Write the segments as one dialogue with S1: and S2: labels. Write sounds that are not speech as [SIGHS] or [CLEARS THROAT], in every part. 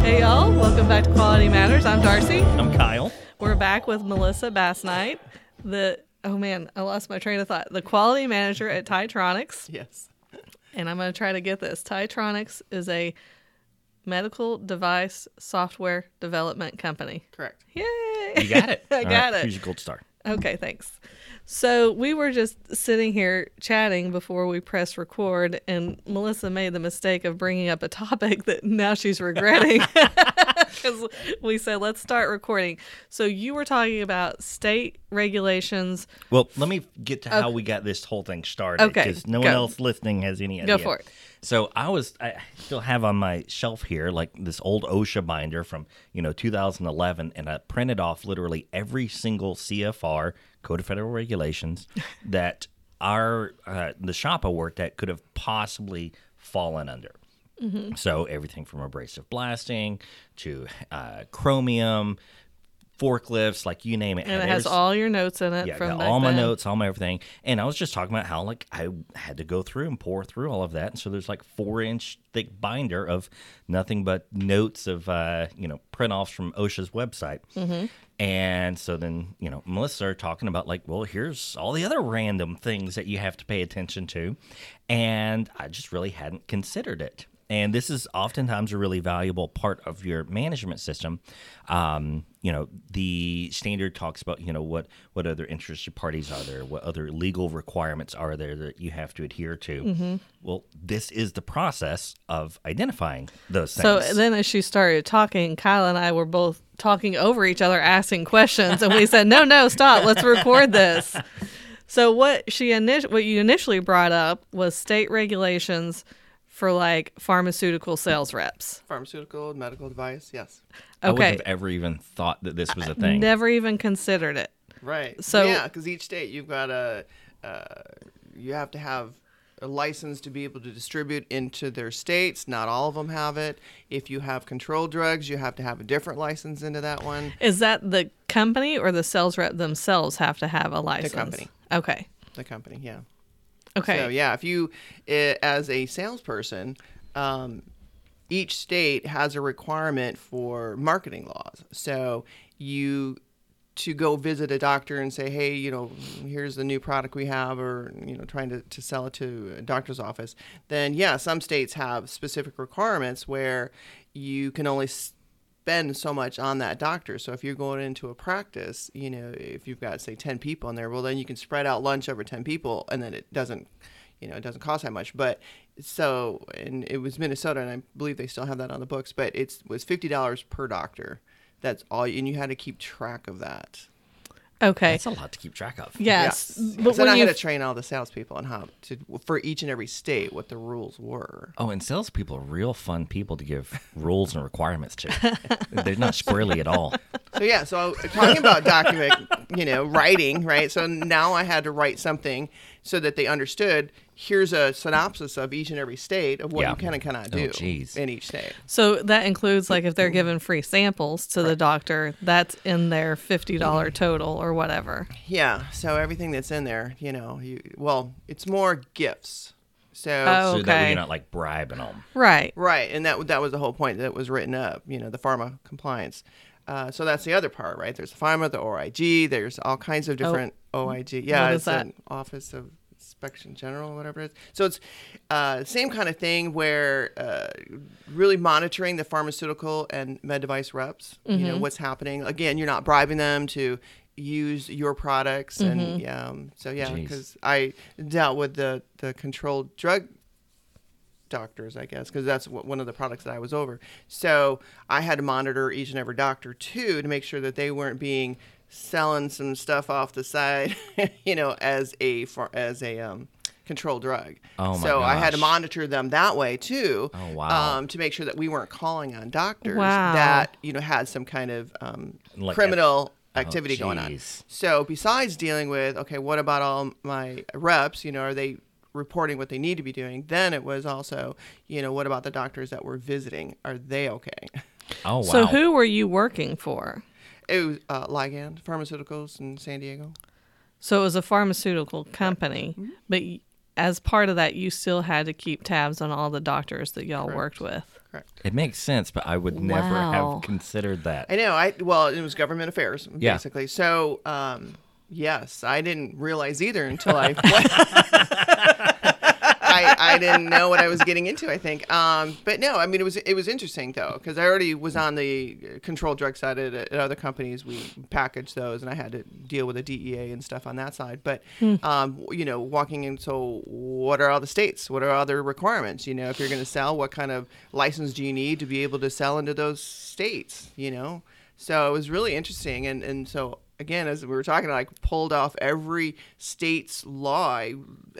S1: Hey y'all, welcome back to Quality Matters. I'm Darcy.
S2: I'm Kyle.
S1: We're back with Melissa Bassnight, the oh man, I lost my train of thought. The quality manager at Tietronix.
S3: Yes.
S1: And I'm going to try to get this. Tietronix is a medical device software development company.
S3: Correct.
S1: Yay!
S2: You got it. [LAUGHS]
S1: I
S2: All
S1: got
S2: right,
S1: it.
S2: Here's your gold star.
S1: Okay, thanks. So we were just sitting here chatting before we pressed record, and Melissa made the mistake of bringing up a topic that now she's regretting [LAUGHS] [LAUGHS] because we said let's start recording. So you were talking about state regulations.
S2: Well, let me get to how we got this whole thing started.
S1: Okay,
S2: Because no
S1: go.
S2: one else listening has any idea.
S1: Go for it.
S2: So I was, I still have on my shelf here like this old OSHA binder from you know 2011, and I printed off literally every single CFR Code of Federal Regulations [LAUGHS] that our uh, the shop I worked at could have possibly fallen under.
S1: Mm-hmm.
S2: So everything from abrasive blasting to uh, chromium, forklifts, like you name it.
S1: And it has all your notes in it
S2: yeah,
S1: from
S2: all my
S1: then.
S2: notes, all my everything, and I was just talking about how like I had to go through and pour through all of that, and so there's like four inch thick binder of nothing but notes of uh, you know print offs from OSHA's website,
S1: Mm-hmm.
S2: and so then you know Melissa started talking about like, well, here's all the other random things that you have to pay attention to, and I just really hadn't considered it. And this is oftentimes a really valuable part of your management system. Um, you know, the standard talks about, you know, what, what other interested parties are there, what other legal requirements are there that you have to adhere to.
S1: Mm-hmm.
S2: Well, this is the process of identifying those things.
S1: So then, as she started talking, Kyle and I were both talking over each other, asking questions, and we said, "No, no, stop! Let's record this." [LAUGHS] So what she init- what you initially brought up was state regulations for like pharmaceutical sales reps.
S3: Pharmaceutical, medical device. Yes. Okay.
S2: I wouldn't have ever even thought that this was a thing.
S1: never even considered it.
S3: Right.
S1: So-
S3: yeah, because each state you've got a, uh, you have to have a license to be able to distribute into their states. Not all of them have it. If you have controlled drugs, you have to have a different license into that one.
S1: Is that the company or the sales rep themselves have to have a license?
S3: The company.
S1: Okay.
S3: The company, yeah.
S1: Okay.
S3: So yeah, if you, as a salesperson, um, each state has a requirement for marketing laws. So you to go visit a doctor and say, hey, you know, here's the new product we have, or you know, trying to, to sell it to a doctor's office, then yeah, some states have specific requirements where you can only spend so much on that doctor. So if you're going into a practice, you know, if you've got say 10 people in there, well then you can spread out lunch over 10 people and then it doesn't you know, it doesn't cost that much. But so and it was Minnesota and I believe they still have that on the books, but it was $50 per doctor. That's all and you had to keep track of that.
S1: Okay.
S2: That's a lot to keep track of.
S1: Yes.
S3: Yes.
S1: But
S3: so then
S1: when
S3: I
S1: you
S3: had to train all the salespeople on how to for each and every state what the rules were.
S2: Oh, and salespeople are real fun people to give rules and requirements to. [LAUGHS] They're not squirrely at all.
S3: So yeah, so talking about document, you know, writing, right? So now I had to write something so that they understood. Here's a synopsis of each and every state of what
S2: Yeah.
S3: you can and cannot
S2: Oh,
S3: do
S2: geez.
S3: in each state.
S1: So that includes like if they're giving free samples to the doctor, that's in their fifty dollar total or whatever.
S3: Yeah, so everything that's in there, you know, you well, it's more gifts. So
S1: Oh.
S2: So that way you're not like bribing them.
S1: Right.
S3: right, and that that was the whole point that was written up. You know, the pharma compliance. Uh, so that's the other part, right? There's the pharma, the OIG. There's all kinds of different OIG. Yeah.
S1: What is
S3: it's
S1: that?
S3: an Office of Inspection General, whatever it is. So it's uh, same kind of thing where uh, really monitoring the pharmaceutical and med device reps. You know
S1: Mm-hmm.
S3: what's happening. Again, you're not bribing them to use your products,
S1: Mm-hmm.
S3: and yeah, um, so yeah, because I dealt with the the controlled drug doctors, I guess, because that's what, one of the products that I was over. So I had to monitor each and every doctor too to make sure that they weren't being selling some stuff off the side, [LAUGHS] you know, as a for, as a um, controlled drug.
S2: Oh, my
S3: so I had to monitor them that way too.
S2: Oh, wow.
S3: Um, to make sure that we weren't calling on doctors
S1: Wow.
S3: that you know had some kind of um,
S2: Like
S3: criminal
S2: Oh,
S3: activity going on. So besides dealing with okay, what about all my reps? You know, are they reporting what they need to be doing? Then it was also, you know, what about the doctors that were visiting? Are they okay?
S2: Oh wow.
S1: So who were you working for?
S3: It was uh, Ligand Pharmaceuticals in San Diego.
S1: So it was a pharmaceutical company,
S3: Mm-hmm.
S1: but as part of that, you still had to keep tabs on all the doctors that y'all
S3: Correct.
S1: worked with.
S3: Correct.
S2: It makes sense, but I would never have considered that.
S3: I know. I well, it was government affairs
S2: Yeah.
S3: basically. So um, yes, I didn't realize either until I. [LAUGHS] [LAUGHS] I, I didn't know what I was getting into. I think, um, but no, I mean it was it was interesting though because I already was on the controlled drug side at, at other companies. We packaged those, and I had to deal with the DEA and stuff on that side. But um, you know, walking in, so what are all the states? What are other requirements? You know, if you're going to sell, what kind of license do you need to be able to sell into those states? You know, so it was really interesting, and and so again, as we were talking, I like pulled off every state's law. I,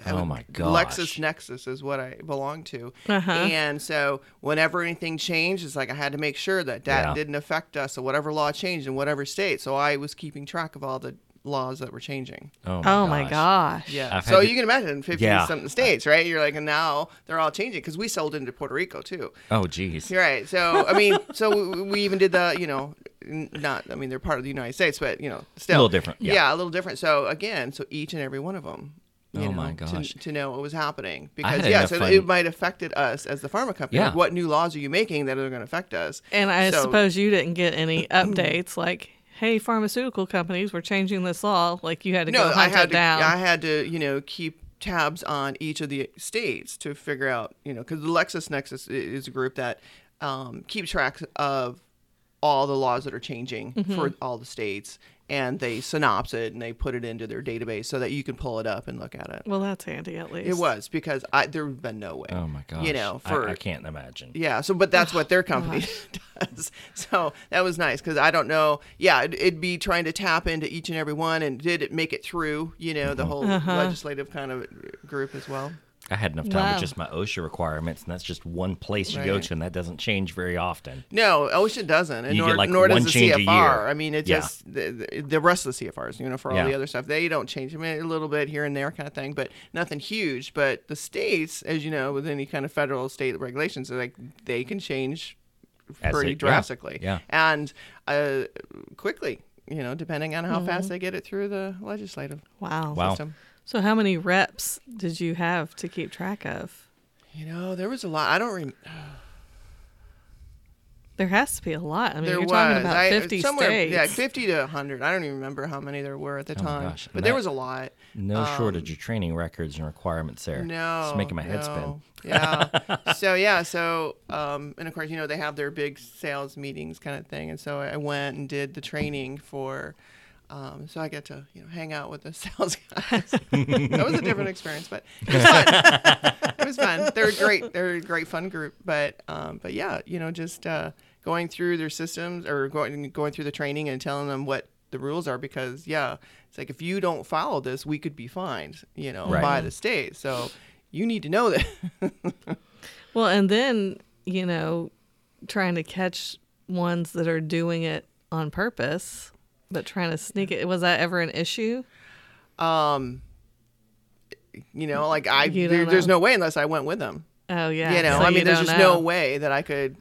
S2: Oh, my
S3: god!
S2: Lexis gosh.
S3: Nexus is what I belong to,
S1: Uh-huh.
S3: and so whenever anything changed, it's like I had to make sure that that
S2: Yeah.
S3: didn't affect us, or whatever law changed in whatever state. So I was keeping track of all the laws that were changing.
S2: Oh my
S1: Oh my
S2: gosh.
S1: gosh.
S3: Yeah.
S2: I've
S3: so
S2: had to-
S3: you can imagine 50
S2: Yeah.
S3: something states, right? You're like, and now they're all changing because we sold into Puerto Rico too.
S2: Oh geez.
S3: You're right. So I mean, [LAUGHS] so we- we even did the, you know, not. I mean, they're part of the United States, but you know, still A
S2: little different, yeah.
S3: a little different. So again, so each and every one of them. You
S2: Oh
S3: know,
S2: my
S3: to-
S2: gosh.
S3: To, know what was happening because
S2: enough
S3: yes, it,
S2: fun-
S3: it might affected us as the pharma company.
S2: Yeah.
S3: Like, what new laws are you making that are going to affect us?
S1: And I
S3: So-
S1: suppose you didn't get any [CLEARS THROAT] updates like, hey, pharmaceutical companies were changing this law. Like you had to
S3: no,
S1: go
S3: I
S1: hunt
S3: had
S1: it
S3: to.
S1: down.
S3: I had to, you know, keep tabs on each of the states to figure out, you know, because the LexisNexis is a group that um, keeps track of all the laws that are changing
S1: Mm-hmm.
S3: for all the states, and they synopse it and they put it into their database so that you can pull it up and look at it.
S1: well, that's handy at least.
S3: It was because I there would been no way.
S2: Oh my gosh.
S3: You know, for
S2: I, can't imagine.
S3: yeah, so but that's what their [SIGHS] oh, company [LAUGHS] does. So that was nice because I don't know. Yeah, it'd, it'd be trying to tap into each and every one, and did it make it through? You know, the uh-huh. whole uh-huh. legislative kind of group as well.
S2: I had enough time
S1: Wow.
S2: with just my OSHA requirements, and that's just one place you go to, and that doesn't change very often.
S3: No, OSHA doesn't, and
S2: You
S3: nor,
S2: get, like,
S3: nor does
S2: one
S3: the
S2: change a
S3: CFR.
S2: year.
S3: I mean, it
S2: Yeah.
S3: just the, the, the rest of the CFRs, you know, for all
S2: Yeah.
S3: the other stuff, they don't change. I mean, a little bit here and there, kind of thing, but nothing huge. But the states, as you know, with any kind of federal state regulations, they're like they can change
S2: As
S3: pretty
S2: they- yeah,
S3: drastically,
S2: yeah.
S3: and uh, quickly. You know, depending on how
S1: Mm-hmm.
S3: fast they get it through the legislative
S1: Wow.
S2: Wow.
S3: System.
S1: So how many reps did you have to keep track of?
S3: You know, there was a lot. I don't remember. [SIGHS]
S1: There has to be a lot. I mean,
S3: there
S1: you're
S3: was
S1: talking about 50
S3: somewhere,
S1: states.
S3: yeah, fifty to hundred. I don't even remember how many there were at the
S2: Oh
S3: time,
S2: gosh.
S3: but
S2: And
S3: there
S2: that-
S3: was a lot.
S2: No shortage of training records and requirements there.
S3: Um, No,
S2: it's making my head
S3: no.
S2: spin.
S3: Yeah. [LAUGHS] so yeah, so um, and of course you know they have their big sales meetings kind of thing, and so I went and did the training for. Um, so I get to you know hang out with the [LAUGHS] sales guys. [LAUGHS] that was a different experience, but it was fun. it was fun. They're a great. They're a great fun group, but um, but yeah, you know just uh, going through their systems or going going through the training and telling them what the rules are because yeah, it's like if you don't follow this, we could be fined, you know,
S2: Right.
S3: by the state. So you need to know that. [LAUGHS]
S1: Well, and then, you know, trying to catch ones that are doing it on purpose, but trying to sneak it. Was that ever an issue?
S3: um, you know, like I,
S1: You
S3: there,
S1: don't
S3: there's no way unless I went with them.
S1: Oh, yeah.
S3: you know,
S1: So
S3: I mean, there's just
S1: know.
S3: no way that I could.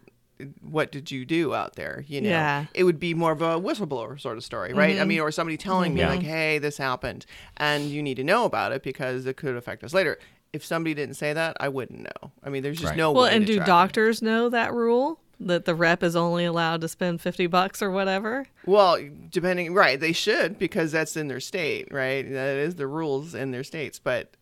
S3: What did you do out there? You know,
S1: Yeah.
S3: it would be more of a whistleblower sort of story, right?
S1: Mm-hmm.
S3: I mean, or somebody telling me like, "Hey, this happened," and you need to know about it because it could affect us later. If somebody didn't say that, I wouldn't know. I mean, there's just
S2: Right.
S3: no
S1: Well,
S3: way.
S1: and
S3: to
S1: do
S3: track it.
S1: doctors know that rule? That the rep is only allowed to spend 50 bucks or whatever?
S3: Well, depending, right? They should because that's in their state, right? That is the rules in their states. But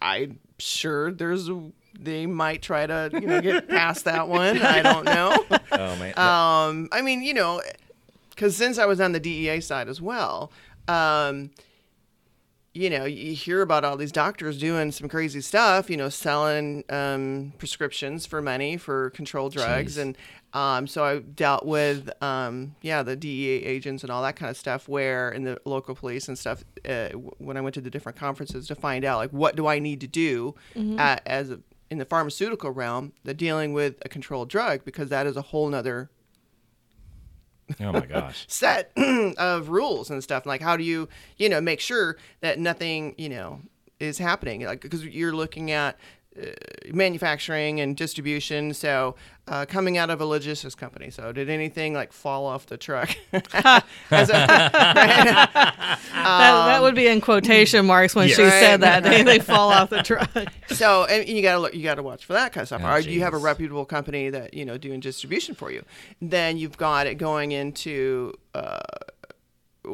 S3: I'm sure there's they might try to you know get past that [LAUGHS] one. I don't know.
S2: Oh man.
S3: Um, I mean, you know, because since I was on the DEA side as well, um, you know, you hear about all these doctors doing some crazy stuff, you know, selling um, prescriptions for money for controlled drugs.
S2: Jeez.
S3: And um, so I dealt with, um, yeah, the DEA agents and all that kind of stuff where, in the local police and stuff, uh, when I went to the different conferences to find out, like, what do I need to do a as a, in the pharmaceutical realm, the dealing with a controlled drug, because that is a whole nother
S2: Oh my gosh. [LAUGHS]
S3: set [CLEARS THROAT] of rules and stuff. Like, how do you, you know, make sure that nothing, you know, is happening? Like, because you're looking at manufacturing and distribution. So, uh, coming out of a logistics company. So, did anything like fall off the truck? [LAUGHS] As a- [LAUGHS]
S1: that, that would be in quotation marks when she
S3: Yeah.
S1: said
S3: Right.
S1: that. They, they fall off the truck.
S3: so, and you gotta look, you gotta watch for that kind of stuff.
S2: Oh,
S3: or do you have a reputable company that you know doing distribution for you? Then you've got it going into. Uh,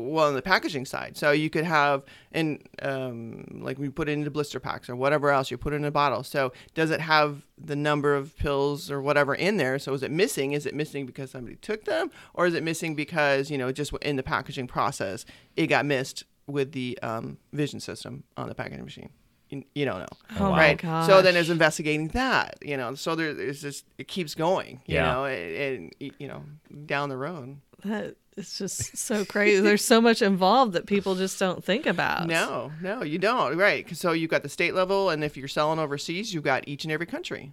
S3: well on the packaging side. So you could have and um, like we put it into blister packs or whatever else you put it in a bottle. So does it have the number of pills or whatever in there? So is it missing? Is it missing because somebody took them? Or is it missing because you know just in the packaging process it got missed with the um, vision system on the packaging machine? You, you don't know.
S1: Oh, my
S3: right? So then
S1: gosh.
S3: it's investigating that you know. So there, there's just it keeps going you
S2: Yeah.
S3: know and, and you know down the road
S1: That it's just so crazy. There's so much involved that people just don't think about.
S3: No, no, you don't. Right. So you've got the state level, and if you're selling overseas, you've got each and every country.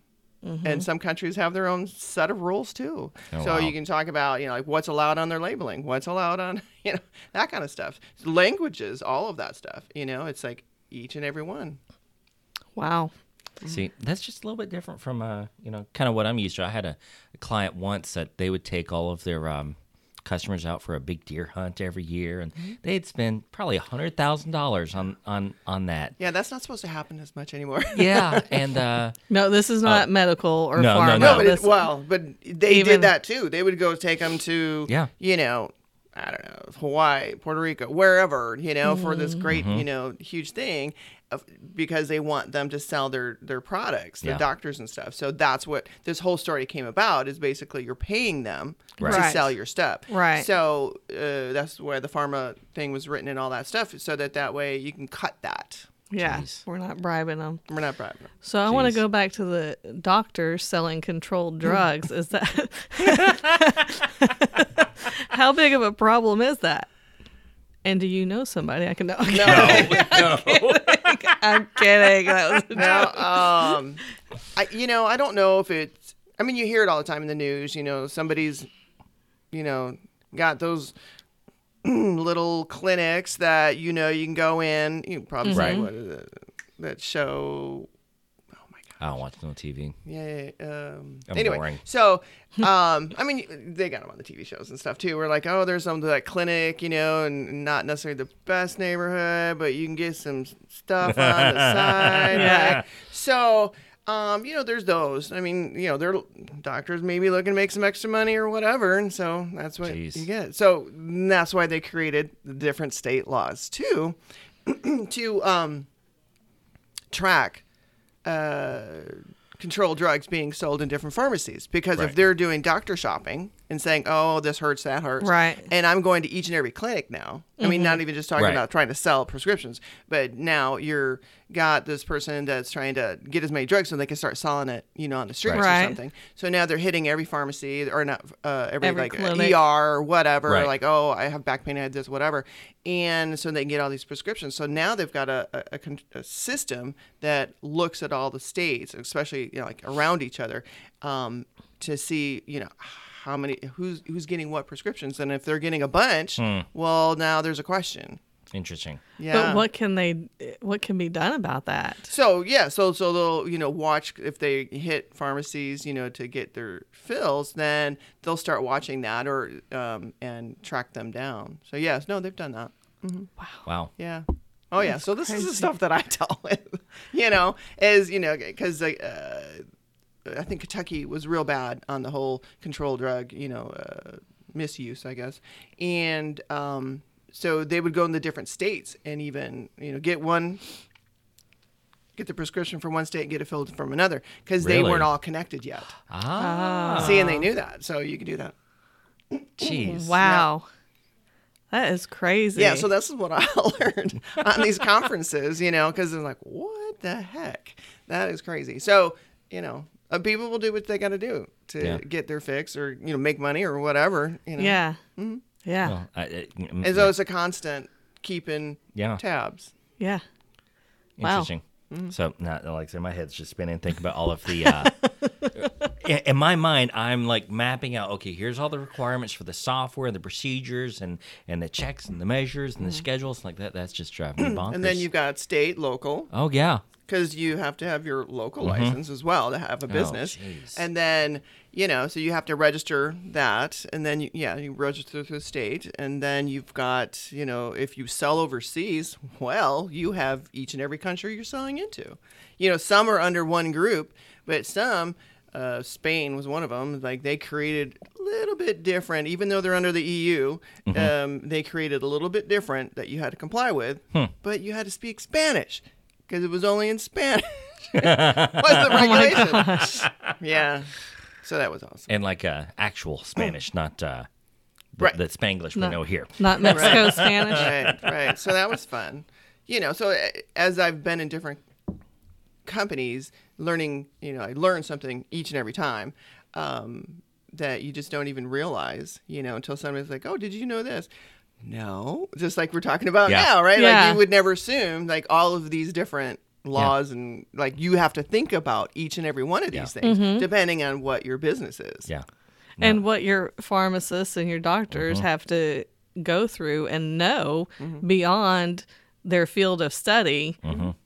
S3: And some countries have their own set of rules too.
S2: Oh,
S3: so
S2: wow.
S3: you can talk about, you know, like what's allowed on their labeling, what's allowed on, [LAUGHS] you know, that kind of stuff. Languages, all of that stuff. You know, it's like each and every one.
S1: Wow.
S2: See, that's just a little bit different from uh, you know, kind of what I'm used to. I had a, a client once that they would take all of their um, customers out for a big deer hunt every year, and
S3: Mm-hmm.
S2: they'd spend probably a hundred thousand dollars on on on that.
S3: Yeah, that's not supposed to happen as much anymore. [LAUGHS]
S2: Yeah, [LAUGHS] and uh,
S1: No, this is not medical or.
S2: No, no, no.
S3: No, but it, well, but they
S1: Even-
S3: did that too. They would go take them to,
S2: Yeah.
S3: you know, I don't know, Hawaii, Puerto Rico, wherever, you know, for this great,
S2: Mm-hmm.
S3: you know, huge thing, of, because they want them to sell their their products, the
S2: Yeah.
S3: doctors and stuff. So that's what this whole story came about. Is basically you're paying them
S2: Right.
S3: to
S1: Right.
S3: sell your stuff.
S1: Right.
S3: So uh, that's where the pharma thing was written and all that stuff, so that that way you can cut that.
S1: Yeah,
S2: Jeez.
S1: we're not bribing them.
S3: We're not bribing. them.
S1: So I want to go back to the doctors selling controlled [LAUGHS] drugs. Is that [LAUGHS] how big of a problem is that? And do you know somebody I can know?
S3: No.
S1: I'm kidding. That was a
S3: No, um, I you know I don't know if it's. I mean, you hear it all the time in the news. You know, somebody's, you know, got those [CLEARS THROAT] little clinics that you know you can go in. You probably
S2: Right.
S3: what is it, that show. Oh my gosh.
S2: I don't watch no TV.
S3: Yeah. yeah, Um,
S2: I'm
S3: anyway,
S2: boring.
S3: so um, I mean, they got them on the TV shows and stuff too. We're like, oh, there's some that clinic, you know, and not necessarily the best neighborhood, but you can get some stuff on the [LAUGHS] side.
S1: Yeah.
S3: right? So. Um, you know, there's those. I mean, you know, they're doctors maybe looking to make some extra money or whatever, and so that's what
S2: Jeez.
S3: you get. So that's why they created the different state laws too, [CLEARS THROAT] to um, track uh, controlled drugs being sold in different pharmacies. Because if they're doing doctor shopping and saying, "Oh, this hurts, that hurts,"
S1: Right.
S3: and I'm going to each and every clinic now. I mean, not even just talking
S2: Right.
S3: about trying to sell prescriptions, but now you're got this person that's trying to get as many drugs so they can start selling it, you know, on the streets
S1: Right.
S3: or something. So now they're hitting every pharmacy or not uh, every,
S1: Every
S3: like uh,
S1: clinic.
S3: ER or whatever.
S2: Right.
S3: Like, oh, I have back pain, I had this, whatever, and so they can get all these prescriptions. So now they've got a, a, a a system that looks at all the states, especially you know, like around each other, um, to see you know how many who's who's getting what prescriptions, and if they're getting a bunch, well, now there's a question.
S2: Interesting.
S3: Yeah.
S1: But what can they? What can be done about that?
S3: So yeah, so so they'll you know watch if they hit pharmacies you know to get their fills, then they'll start watching that or um, and track them down. So yes, no, they've done that.
S2: Wow.
S3: Wow yeah. Oh yeah. So this is the stuff that I [LAUGHS] dealt with. You know, is you know because uh, I think Kentucky was real bad on the whole controlled drug you know uh, misuse, I guess, and um, so they would go in the different states and even you know get one. Get the prescription from one state and get it filled from another because they weren't all connected yet.
S2: Ah.
S3: See, and they knew that, so you could do that.
S2: Jeez.
S1: Wow. That is crazy.
S3: Yeah, so this is what I [LAUGHS] learned on these conferences, you know, because I'm like, what the heck? That is crazy. So, you know, uh, people will do what they got to do to
S2: Yeah.
S3: get their fix or, you know, make money or whatever, you know.
S1: yeah.
S3: Mm-hmm.
S1: Yeah.
S2: Well, I, I- mm,
S3: And so it's a constant keeping
S2: Yeah.
S3: tabs.
S1: yeah. Wow.
S2: Interesting. So, not like I said, my head's just spinning. Think about all of the. Uh, [LAUGHS] in- in my mind, I'm like mapping out. Okay, here's all the requirements for the software, the procedures, and and the checks and the measures and the schedules like that. That's just driving me bonkers. [CLEARS THROAT]
S3: Mm-hmm. And then you've got state, local,
S2: Oh yeah.
S3: Because you have to have your local license as well to have a business.
S2: jeez.
S3: and then, you know, so you have to register that. And then, you, yeah, you register through the state. And then you've got, you know, if you sell overseas, well, you have each and every country you're selling into. You know, some are under one group, but some, uh, Spain was one of them. Like they created a little bit different, even though they're under the EU. Um, they created a little bit different that you had to comply with, but you had to speak Spanish because it was only in Spanish. [LAUGHS] [LAUGHS] was the regulation? yeah. So that was awesome.
S2: And like uh, actual Spanish, not uh, the,
S3: Right.
S2: the Spanglish we
S1: No.
S2: know here.
S1: Not Mexico Spanish.
S3: Right, right. So that was fun. You know, so uh, as I've been in different companies, learning, you know, I learn something each and every time um, that you just don't even realize, you know, until somebody's like, "Oh, did you know this?" No, just like we're talking about
S2: Yeah.
S3: now, right? Like
S1: Yeah.
S3: you would never assume like all of these different laws and like you have to think about each and every one of these things depending on what your business is.
S2: Yeah.
S1: And what your pharmacists and your doctors
S2: Mm-hmm.
S1: have to go through and know
S3: Mm-hmm.
S1: beyond their field of study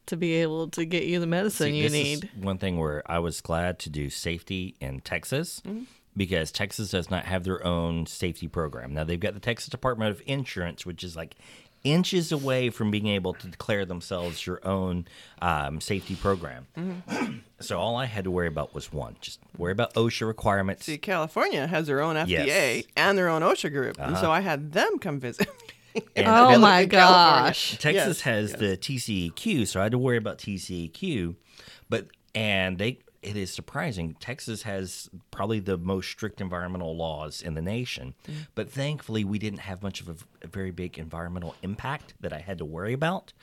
S1: to be able to get you the medicine
S2: Mm-hmm. See,
S1: you
S2: this is
S1: need.
S2: one thing where I was glad to do safety in Texas
S1: Mm-hmm.
S2: Because Texas does not have their own safety program. Now they've got the Texas Department of Insurance, which is like inches away from being able to declare themselves your own um, safety program.
S1: Mm-hmm. [CLEARS THROAT]
S2: so all I had to worry about was one: just worry about OSHA requirements.
S3: See, California has their own FDA
S2: Yes. Uh-huh.
S3: and their own OSHA group, and so I had them come visit. [LAUGHS] me
S1: Oh
S3: Cali-
S1: my gosh.
S2: Texas
S3: Yes,
S2: has
S3: yes.
S2: the TCEQ, so I had to worry about TCEQ. But and they it is surprising. Texas has probably the most strict environmental laws in the nation,
S3: Mm.
S2: but thankfully we didn't have much of a, a very big environmental impact that I had to worry about.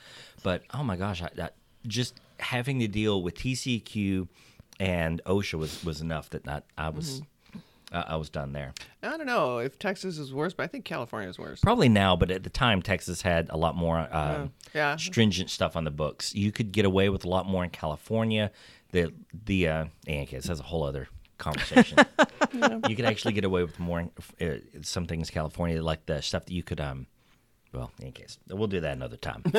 S2: But oh my gosh, I, I, just having to deal with TCEQ and OSHA was was enough that not I was.
S3: Mm-hmm.
S2: I I was done there.
S3: I don't know if Texas is worse, but I think California is worse.
S2: Probably now, but at the time, Texas had a lot more um,
S3: yeah.
S2: stringent stuff on the books. You could get away with a lot more in California. The the uh, and okay, that's a whole other conversation. [LAUGHS] You could actually get away with more uh, some things in California, like the stuff that you could um. Well, in case we'll do that another time. [LAUGHS] [LAUGHS]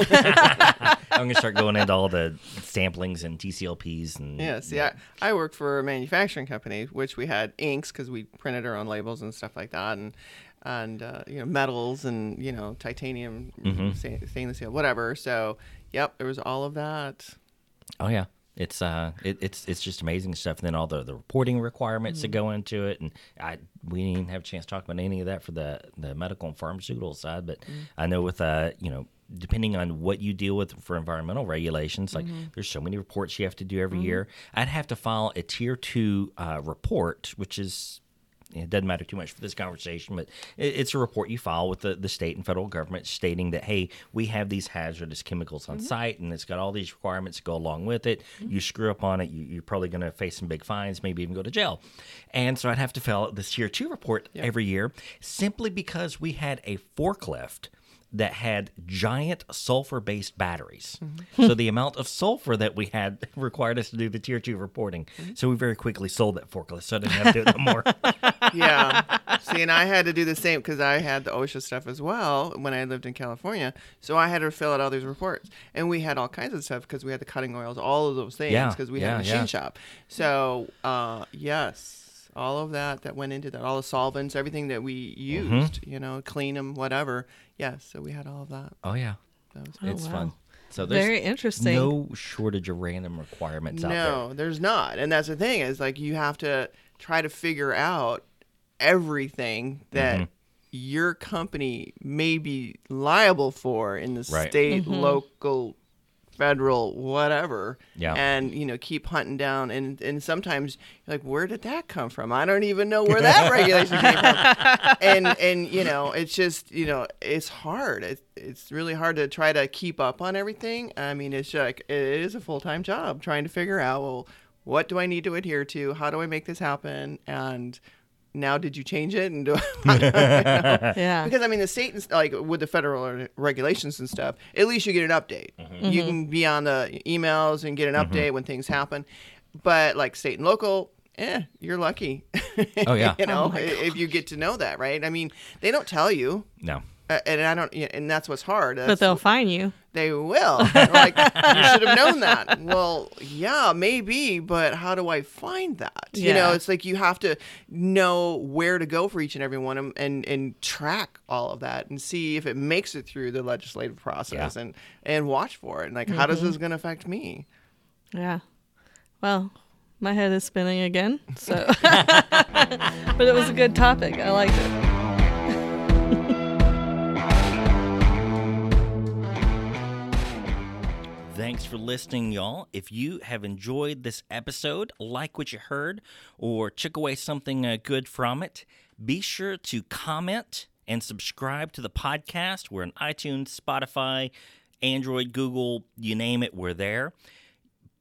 S2: I'm gonna start going into all the samplings and TCLPs and
S3: Yeah, see, I, I worked for a manufacturing company, which we had inks because we printed our own labels and stuff like that, and and uh, you know metals and you know titanium,
S2: Mm-hmm.
S3: sta- stainless steel, whatever. So, yep, there was all of that.
S2: Oh yeah, it's uh, it, it's it's just amazing stuff. And then all the the reporting requirements that go into it, and I we didn't have a chance to talk about any of that for the the medical and pharmaceutical side. But I know with uh, you know. Depending on what you deal with for environmental regulations, like there's so many reports you have to do every year. I'd have to file a tier two uh, report, which is it doesn't matter too much for this conversation, but it, it's a report you file with the, the state and federal government stating that, hey, we have these hazardous chemicals on mm-hmm. site and it's got all these requirements to go along with it. Mm-hmm. You screw up on it, you, you're probably going to face some big fines, maybe even go to jail. And so I'd have to file out this tier two report every year simply because we had a forklift that had giant sulfur based batteries. so the amount of sulfur that we had [LAUGHS] required us to do the tier two reporting. So we very quickly sold that forklift so I didn't have to do it no more. [LAUGHS]
S3: Yeah. [LAUGHS] See, and I had to do the same because I had the OSHA stuff as well when I lived in California. So I had to fill out all these reports, and we had all kinds of stuff because we had the cutting oils, all of those things
S2: Yeah,
S3: because we
S2: yeah,
S3: had a machine
S2: yeah.
S3: shop. So uh, yes, all of that that went into that, all the solvents, everything that we
S2: Mm-hmm.
S3: used, you know, clean them, whatever. Yes, so we had all of that.
S2: Oh yeah,
S3: That was
S2: it's
S1: wow.
S2: fun. So there's
S1: Very interesting.
S2: no shortage of random requirements out there.
S3: No, there's not. And that's the thing is like you have to try to figure out everything that
S2: Mm-hmm.
S3: your company may be liable for in the
S2: Right.
S3: state,
S1: Mm-hmm.
S3: local, federal whatever
S2: Yeah.
S3: and you know keep hunting down and and sometimes you're like where did that come from? I don't even know where that [LAUGHS] regulation came from. And and you know it's just you know it's hard. It, it's really hard to try to keep up on everything. I mean it's like it is a full-time job trying to figure out well what do i need to adhere to? How do i make this happen? And now did you change it and do [LAUGHS] [LAUGHS]
S1: Yeah.
S3: because I mean the state and like with the federal regulations and stuff, at least you get an update. You can be on the emails and get an update when things happen. But like state and local, eh, you're lucky. [LAUGHS]
S2: Oh, yeah.
S3: you know,
S1: Oh,
S3: if you get to know that, right? I mean, they don't tell you.
S2: No.
S3: Uh, and I don't, and that's what's hard.
S1: but they'll fine you.
S3: They will. [LAUGHS] like you should have known that. [LAUGHS] Well, yeah, maybe, but how do I find that? You know, it's like you have to know where to go for each and every one and and, and track all of that and see if it makes it through the legislative process
S2: Yeah.
S3: and and watch for it. And like, how does mm-hmm. this going to affect me?
S1: Yeah. Well, my head is spinning again. So, [LAUGHS] but it was a good topic. I liked it.
S2: Thanks for listening, y'all. If you have enjoyed this episode, like what you heard, or took away something uh, good from it, be sure to comment and subscribe to the podcast. We're on iTunes, Spotify, Android, Google, you name it, we're there.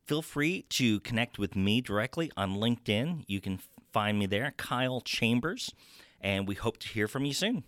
S2: Feel free to connect with me directly on LinkedIn. You can find me there, Kyle Chambers, and we hope to hear from you soon.